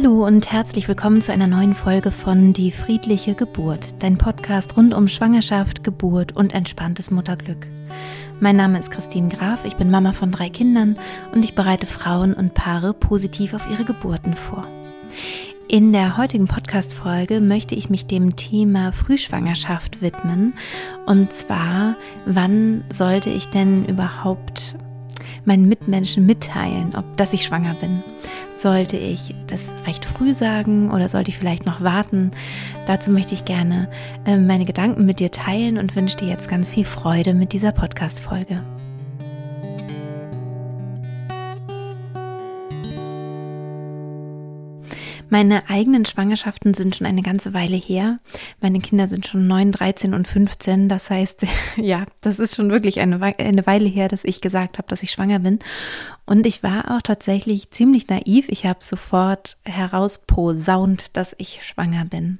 Hallo und herzlich willkommen zu einer neuen Folge von Die friedliche Geburt, dein Podcast rund um Schwangerschaft, Geburt und entspanntes Mutterglück. Mein Name ist Christine Graf, ich bin Mama von drei Kindern und ich bereite Frauen und Paare positiv auf ihre Geburten vor. In der heutigen Podcast-Folge möchte ich mich dem Thema Frühschwangerschaft widmen. Und zwar, wann sollte ich denn überhaupt meinen Mitmenschen mitteilen, ob dass ich schwanger bin? Sollte ich das recht früh sagen oder sollte ich vielleicht noch warten? Dazu möchte ich gerne äh, meine Gedanken mit dir teilen und wünsche dir jetzt ganz viel Freude mit dieser Podcast-Folge. Meine eigenen Schwangerschaften sind schon eine ganze Weile her. Meine Kinder sind schon 9, 13 und 15. Das heißt, ja, das ist schon wirklich eine, Weile her, dass ich gesagt habe, dass ich schwanger bin. Und ich war auch tatsächlich ziemlich naiv. Ich habe sofort herausposaunt, dass ich schwanger bin.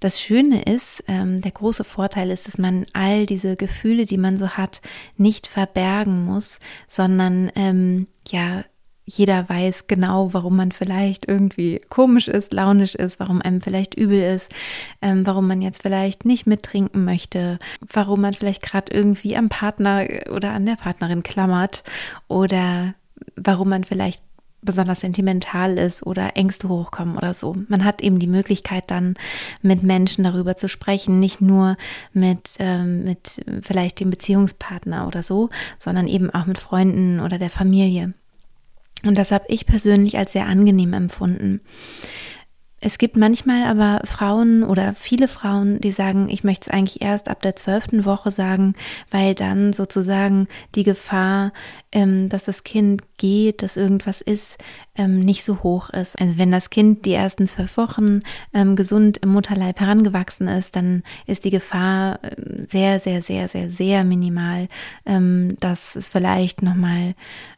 Das Schöne ist, ähm, der große Vorteil ist, dass man all diese Gefühle, die man so hat, nicht verbergen muss, sondern ähm, ja jeder weiß genau, warum man vielleicht irgendwie komisch ist, launisch ist, warum einem vielleicht übel ist, ähm, warum man jetzt vielleicht nicht mittrinken möchte, warum man vielleicht gerade irgendwie am Partner oder an der Partnerin klammert oder warum man vielleicht besonders sentimental ist oder Ängste hochkommen oder so. Man hat eben die Möglichkeit dann mit Menschen darüber zu sprechen, nicht nur mit, ähm, mit vielleicht dem Beziehungspartner oder so, sondern eben auch mit Freunden oder der Familie. Und das habe ich persönlich als sehr angenehm empfunden. Es gibt manchmal aber Frauen oder viele Frauen, die sagen, ich möchte es eigentlich erst ab der zwölften Woche sagen, weil dann sozusagen die Gefahr, ähm, dass das Kind geht, dass irgendwas ist, ähm, nicht so hoch ist. Also wenn das Kind die ersten zwölf Wochen ähm, gesund im Mutterleib herangewachsen ist, dann ist die Gefahr äh, sehr, sehr, sehr, sehr, sehr minimal, ähm, dass es vielleicht nochmal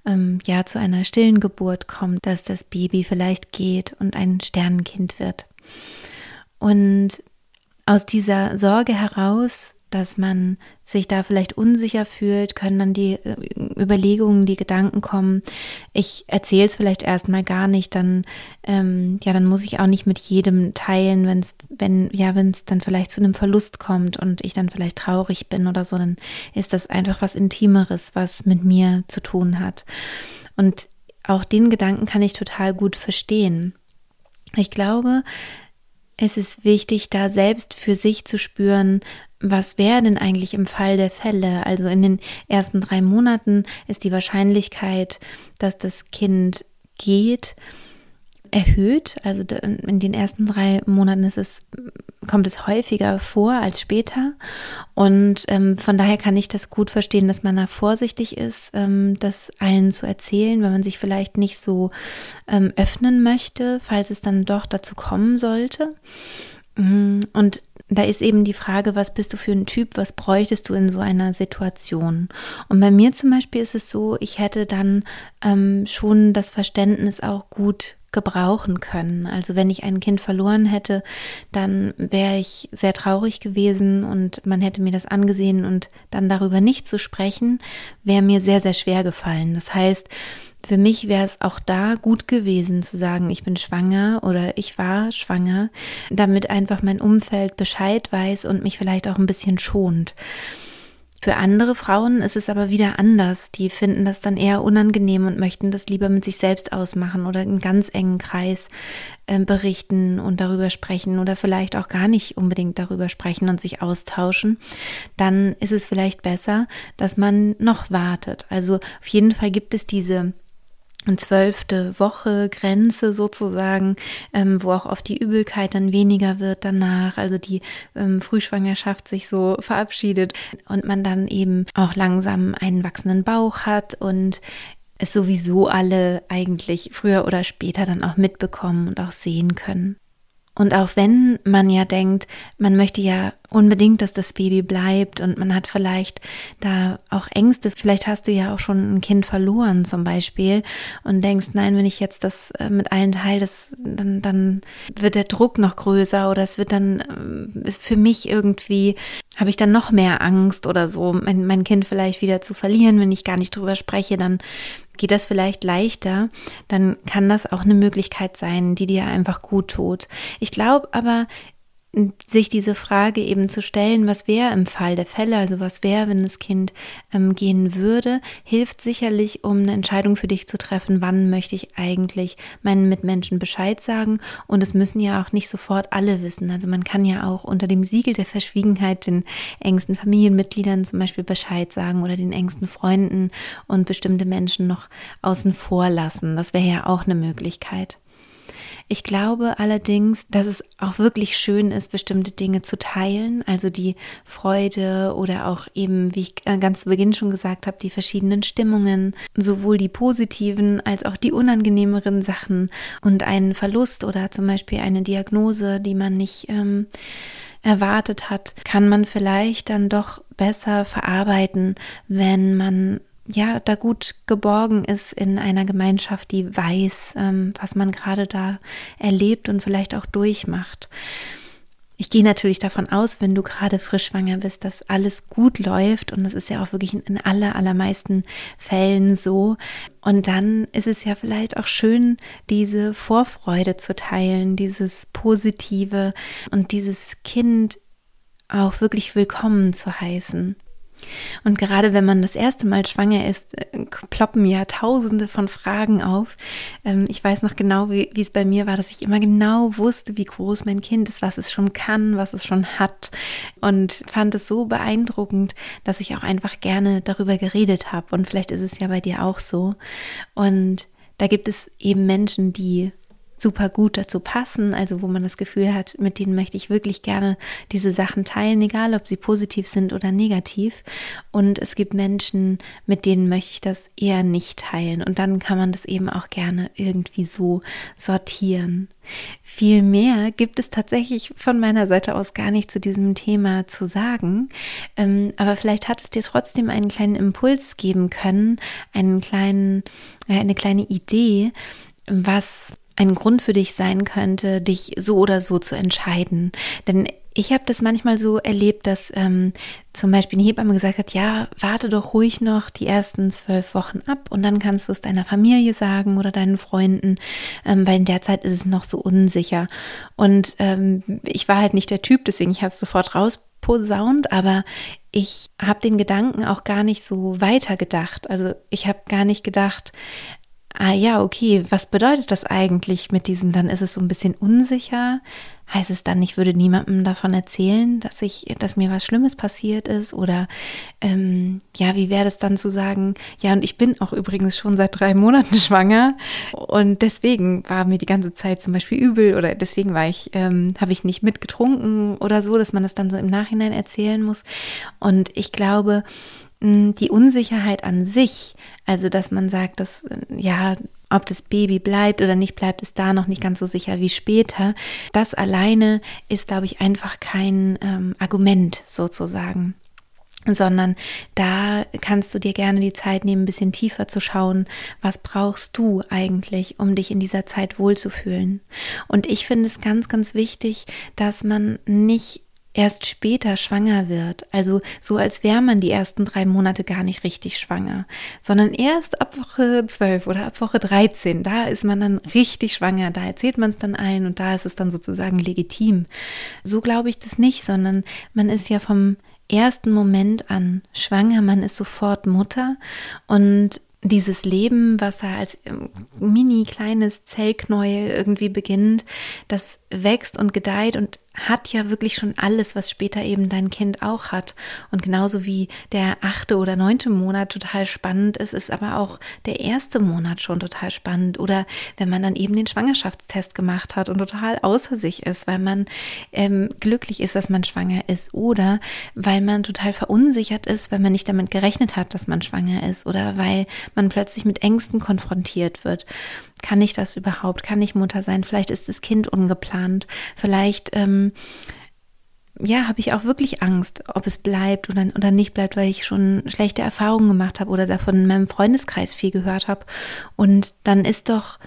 ähm, ja zu einer stillen Geburt kommt, dass das Baby vielleicht geht und ein Sternenkind wird. Und aus dieser Sorge heraus dass man sich da vielleicht unsicher fühlt, können dann die äh, Überlegungen, die Gedanken kommen. Ich erzähle es vielleicht erstmal gar nicht, dann ähm, ja, dann muss ich auch nicht mit jedem teilen, wenn es wenn ja, wenn es dann vielleicht zu einem Verlust kommt und ich dann vielleicht traurig bin oder so, dann ist das einfach was Intimeres, was mit mir zu tun hat. Und auch den Gedanken kann ich total gut verstehen. Ich glaube, es ist wichtig, da selbst für sich zu spüren, was wäre denn eigentlich im Fall der Fälle? Also in den ersten drei Monaten ist die Wahrscheinlichkeit, dass das Kind geht, erhöht. Also in den ersten drei Monaten ist es, kommt es häufiger vor als später. Und ähm, von daher kann ich das gut verstehen, dass man da vorsichtig ist, ähm, das allen zu erzählen, wenn man sich vielleicht nicht so ähm, öffnen möchte, falls es dann doch dazu kommen sollte. Mm, und da ist eben die Frage, was bist du für ein Typ, was bräuchtest du in so einer Situation? Und bei mir zum Beispiel ist es so, ich hätte dann ähm, schon das Verständnis auch gut gebrauchen können. Also wenn ich ein Kind verloren hätte, dann wäre ich sehr traurig gewesen und man hätte mir das angesehen und dann darüber nicht zu sprechen, wäre mir sehr, sehr schwer gefallen. Das heißt, für mich wäre es auch da gut gewesen zu sagen, ich bin schwanger oder ich war schwanger, damit einfach mein Umfeld Bescheid weiß und mich vielleicht auch ein bisschen schont. Für andere Frauen ist es aber wieder anders. Die finden das dann eher unangenehm und möchten das lieber mit sich selbst ausmachen oder in ganz engen Kreis äh, berichten und darüber sprechen oder vielleicht auch gar nicht unbedingt darüber sprechen und sich austauschen. Dann ist es vielleicht besser, dass man noch wartet. Also auf jeden Fall gibt es diese zwölfte Woche Grenze sozusagen, ähm, wo auch oft die Übelkeit dann weniger wird danach, also die ähm, Frühschwangerschaft sich so verabschiedet und man dann eben auch langsam einen wachsenden Bauch hat und es sowieso alle eigentlich früher oder später dann auch mitbekommen und auch sehen können. Und auch wenn man ja denkt, man möchte ja unbedingt, dass das Baby bleibt und man hat vielleicht da auch Ängste. Vielleicht hast du ja auch schon ein Kind verloren zum Beispiel und denkst, nein, wenn ich jetzt das äh, mit allen teile, das, dann, dann wird der Druck noch größer oder es wird dann, äh, ist für mich irgendwie, habe ich dann noch mehr Angst oder so, mein, mein Kind vielleicht wieder zu verlieren, wenn ich gar nicht drüber spreche, dann geht das vielleicht leichter, dann kann das auch eine Möglichkeit sein, die dir einfach gut tut. Ich glaube aber, sich diese Frage eben zu stellen, was wäre im Fall der Fälle, also was wäre, wenn das Kind ähm, gehen würde, hilft sicherlich, um eine Entscheidung für dich zu treffen, wann möchte ich eigentlich meinen Mitmenschen Bescheid sagen. Und es müssen ja auch nicht sofort alle wissen. Also man kann ja auch unter dem Siegel der Verschwiegenheit den engsten Familienmitgliedern zum Beispiel Bescheid sagen oder den engsten Freunden und bestimmte Menschen noch außen vor lassen. Das wäre ja auch eine Möglichkeit. Ich glaube allerdings, dass es auch wirklich schön ist, bestimmte Dinge zu teilen, also die Freude oder auch eben, wie ich ganz zu Beginn schon gesagt habe, die verschiedenen Stimmungen, sowohl die positiven als auch die unangenehmeren Sachen. Und einen Verlust oder zum Beispiel eine Diagnose, die man nicht ähm, erwartet hat, kann man vielleicht dann doch besser verarbeiten, wenn man ja, da gut geborgen ist in einer Gemeinschaft, die weiß, ähm, was man gerade da erlebt und vielleicht auch durchmacht. Ich gehe natürlich davon aus, wenn du gerade frisch schwanger bist, dass alles gut läuft und das ist ja auch wirklich in aller, allermeisten Fällen so. Und dann ist es ja vielleicht auch schön, diese Vorfreude zu teilen, dieses Positive und dieses Kind auch wirklich willkommen zu heißen. Und gerade wenn man das erste Mal schwanger ist, äh, ploppen ja tausende von Fragen auf. Ähm, ich weiß noch genau, wie, wie es bei mir war, dass ich immer genau wusste, wie groß mein Kind ist, was es schon kann, was es schon hat. Und fand es so beeindruckend, dass ich auch einfach gerne darüber geredet habe. Und vielleicht ist es ja bei dir auch so. Und da gibt es eben Menschen, die super gut dazu passen, also wo man das Gefühl hat, mit denen möchte ich wirklich gerne diese Sachen teilen, egal ob sie positiv sind oder negativ. Und es gibt Menschen, mit denen möchte ich das eher nicht teilen. Und dann kann man das eben auch gerne irgendwie so sortieren. Viel mehr gibt es tatsächlich von meiner Seite aus gar nicht zu diesem Thema zu sagen. Ähm, aber vielleicht hat es dir trotzdem einen kleinen Impuls geben können, einen kleinen, eine kleine Idee, was ein Grund für dich sein könnte, dich so oder so zu entscheiden. Denn ich habe das manchmal so erlebt, dass ähm, zum Beispiel eine Hebamme gesagt hat, ja, warte doch ruhig noch die ersten zwölf Wochen ab und dann kannst du es deiner Familie sagen oder deinen Freunden, ähm, weil in der Zeit ist es noch so unsicher. Und ähm, ich war halt nicht der Typ, deswegen ich habe es sofort rausposaunt, aber ich habe den Gedanken auch gar nicht so weitergedacht. Also ich habe gar nicht gedacht, ah ja, okay, was bedeutet das eigentlich mit diesem, dann ist es so ein bisschen unsicher? Heißt es dann, ich würde niemandem davon erzählen, dass ich, dass mir was Schlimmes passiert ist? Oder ähm, ja, wie wäre das dann zu sagen, ja, und ich bin auch übrigens schon seit drei Monaten schwanger und deswegen war mir die ganze Zeit zum Beispiel übel oder deswegen war ich, ähm, habe ich nicht mitgetrunken oder so, dass man das dann so im Nachhinein erzählen muss. Und ich glaube, die Unsicherheit an sich, also dass man sagt, dass ja, ob das Baby bleibt oder nicht bleibt, ist da noch nicht ganz so sicher wie später. Das alleine ist, glaube ich, einfach kein ähm, Argument sozusagen sondern da kannst du dir gerne die Zeit nehmen, ein bisschen tiefer zu schauen, was brauchst du eigentlich, um dich in dieser Zeit wohlzufühlen. Und ich finde es ganz, ganz wichtig, dass man nicht erst später schwanger wird, also so als wäre man die ersten drei Monate gar nicht richtig schwanger, sondern erst ab Woche 12 oder ab Woche 13, da ist man dann richtig schwanger, da erzählt man es dann ein und da ist es dann sozusagen legitim. So glaube ich das nicht, sondern man ist ja vom ersten Moment an schwanger, man ist sofort Mutter und dieses Leben, was da als ähm, mini kleines Zellknäuel irgendwie beginnt, das wächst und gedeiht und hat ja wirklich schon alles, was später eben dein Kind auch hat. Und genauso wie der achte oder neunte Monat total spannend ist, ist aber auch der erste Monat schon total spannend. Oder wenn man dann eben den Schwangerschaftstest gemacht hat und total außer sich ist, weil man ähm, glücklich ist, dass man schwanger ist. Oder weil man total verunsichert ist, weil man nicht damit gerechnet hat, dass man schwanger ist. Oder weil man plötzlich mit Ängsten konfrontiert wird. Kann ich das überhaupt? Kann ich Mutter sein? Vielleicht ist das Kind ungeplant. Vielleicht ähm, ja, habe ich auch wirklich Angst, ob es bleibt oder, oder nicht bleibt, weil ich schon schlechte Erfahrungen gemacht habe oder davon in meinem Freundeskreis viel gehört habe. Und dann ist doch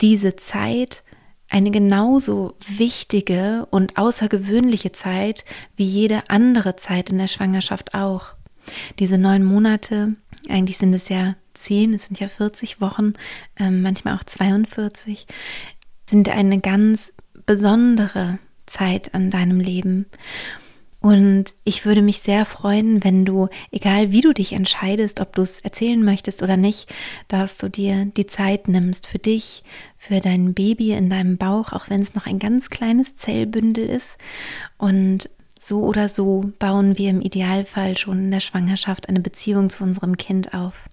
diese Zeit eine genauso wichtige und außergewöhnliche Zeit wie jede andere Zeit in der Schwangerschaft auch. Diese neun Monate, eigentlich sind es ja zehn, es sind ja 40 Wochen, äh, manchmal auch 42, sind eine ganz besondere Zeit an deinem Leben. Und ich würde mich sehr freuen, wenn du, egal wie du dich entscheidest, ob du es erzählen möchtest oder nicht, dass du dir die Zeit nimmst für dich, für dein Baby in deinem Bauch, auch wenn es noch ein ganz kleines Zellbündel ist. Und so oder so bauen wir im Idealfall schon in der Schwangerschaft eine Beziehung zu unserem Kind auf.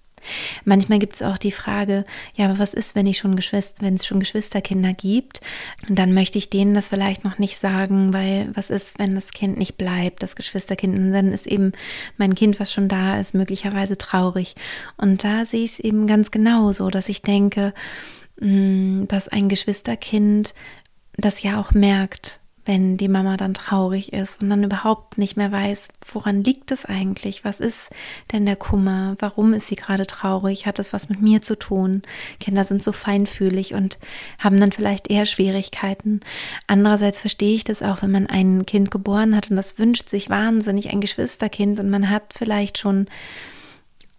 Manchmal gibt es auch die Frage, ja, aber was ist, wenn ich schon Geschwister, wenn es schon Geschwisterkinder gibt? Und dann möchte ich denen das vielleicht noch nicht sagen, weil was ist, wenn das Kind nicht bleibt, das Geschwisterkind? Und dann ist eben mein Kind, was schon da ist, möglicherweise traurig. Und da sehe ich es eben ganz genauso, dass ich denke, mm, dass ein Geschwisterkind das ja auch merkt, wenn die Mama dann traurig ist und dann überhaupt nicht mehr weiß, woran liegt es eigentlich? Was ist denn der Kummer? Warum ist sie gerade traurig? Hat es was mit mir zu tun? Kinder sind so feinfühlig und haben dann vielleicht eher Schwierigkeiten. Andererseits verstehe ich das auch, wenn man ein Kind geboren hat und das wünscht sich wahnsinnig ein Geschwisterkind und man hat vielleicht schon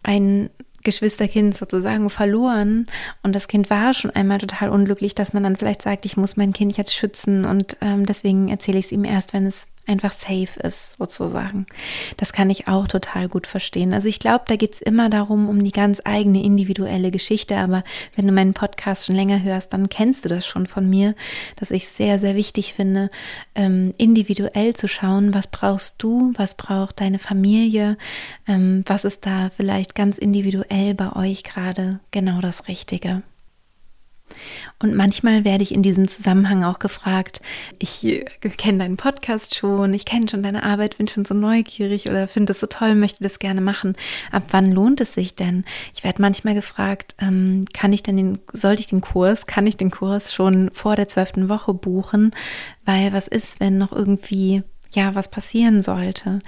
ein Geschwisterkind sozusagen verloren. Und das Kind war schon einmal total unglücklich, dass man dann vielleicht sagt, ich muss mein Kind jetzt schützen. Und ähm, deswegen erzähle ich es ihm erst, wenn es einfach safe ist, sozusagen. Das kann ich auch total gut verstehen. Also ich glaube, da geht es immer darum, um die ganz eigene individuelle Geschichte. Aber wenn du meinen Podcast schon länger hörst, dann kennst du das schon von mir, dass ich sehr, sehr wichtig finde, ähm, individuell zu schauen, was brauchst du, was braucht deine Familie, ähm, was ist da vielleicht ganz individuell bei euch gerade genau das Richtige. Und manchmal werde ich in diesem Zusammenhang auch gefragt, ich äh, kenne deinen Podcast schon, ich kenne schon deine Arbeit, bin schon so neugierig oder finde das so toll, möchte das gerne machen. Ab wann lohnt es sich denn? Ich werde manchmal gefragt, ähm, kann ich denn den, sollte ich den Kurs, kann ich den Kurs schon vor der zwölften Woche buchen? Weil was ist, wenn noch irgendwie ja, was passieren sollte.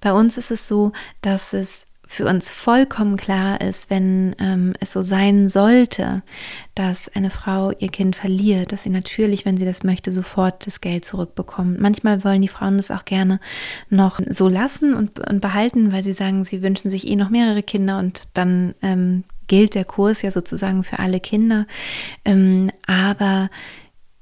Bei uns ist es so, dass es für uns vollkommen klar ist, wenn ähm, es so sein sollte, dass eine Frau ihr Kind verliert, dass sie natürlich, wenn sie das möchte, sofort das Geld zurückbekommt. Manchmal wollen die Frauen das auch gerne noch so lassen und, und behalten, weil sie sagen, sie wünschen sich eh noch mehrere Kinder und dann ähm, gilt der Kurs ja sozusagen für alle Kinder. Ähm, aber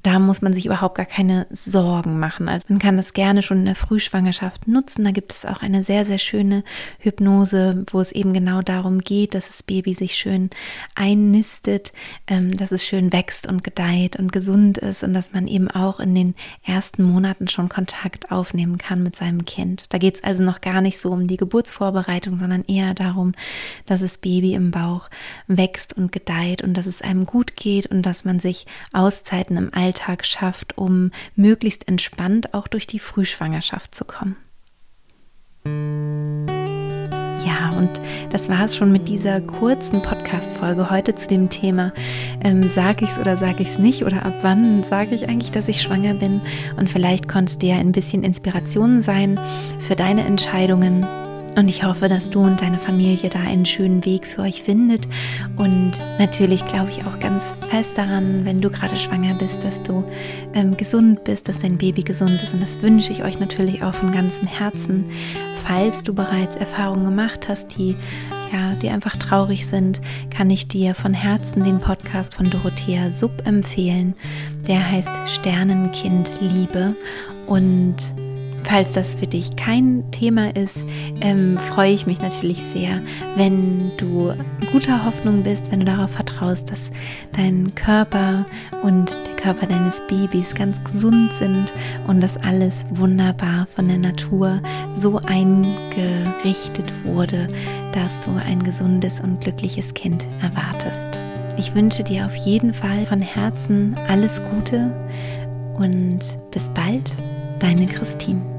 da muss man sich überhaupt gar keine Sorgen machen. Also man kann das gerne schon in der Frühschwangerschaft nutzen. Da gibt es auch eine sehr, sehr schöne Hypnose, wo es eben genau darum geht, dass das Baby sich schön einnistet, ähm, dass es schön wächst und gedeiht und gesund ist und dass man eben auch in den ersten Monaten schon Kontakt aufnehmen kann mit seinem Kind. Da geht es also noch gar nicht so um die Geburtsvorbereitung, sondern eher darum, dass das Baby im Bauch wächst und gedeiht und dass es einem gut geht und dass man sich Auszeiten im Alltag Alltag schafft, um möglichst entspannt auch durch die Frühschwangerschaft zu kommen. Ja, und das war es schon mit dieser kurzen Podcast-Folge heute zu dem Thema. Ähm, sage ich es oder sage ich es nicht? Oder ab wann sage ich eigentlich, dass ich schwanger bin? Und vielleicht konntest dir ein bisschen Inspiration sein für deine Entscheidungen und ich hoffe, dass du und deine Familie da einen schönen Weg für euch findet. Und natürlich glaube ich auch ganz fest daran, wenn du gerade schwanger bist, dass du ähm, gesund bist, dass dein Baby gesund ist. Und das wünsche ich euch natürlich auch von ganzem Herzen. Falls du bereits Erfahrungen gemacht hast, die ja, die einfach traurig sind, kann ich dir von Herzen den Podcast von Dorothea Sub empfehlen. Der heißt Sternenkind Liebe und Falls das für dich kein Thema ist, ähm, freue ich mich natürlich sehr, wenn du guter Hoffnung bist, wenn du darauf vertraust, dass dein Körper und der Körper deines Babys ganz gesund sind und dass alles wunderbar von der Natur so eingerichtet wurde, dass du ein gesundes und glückliches Kind erwartest. Ich wünsche dir auf jeden Fall von Herzen alles Gute und bis bald, deine Christine.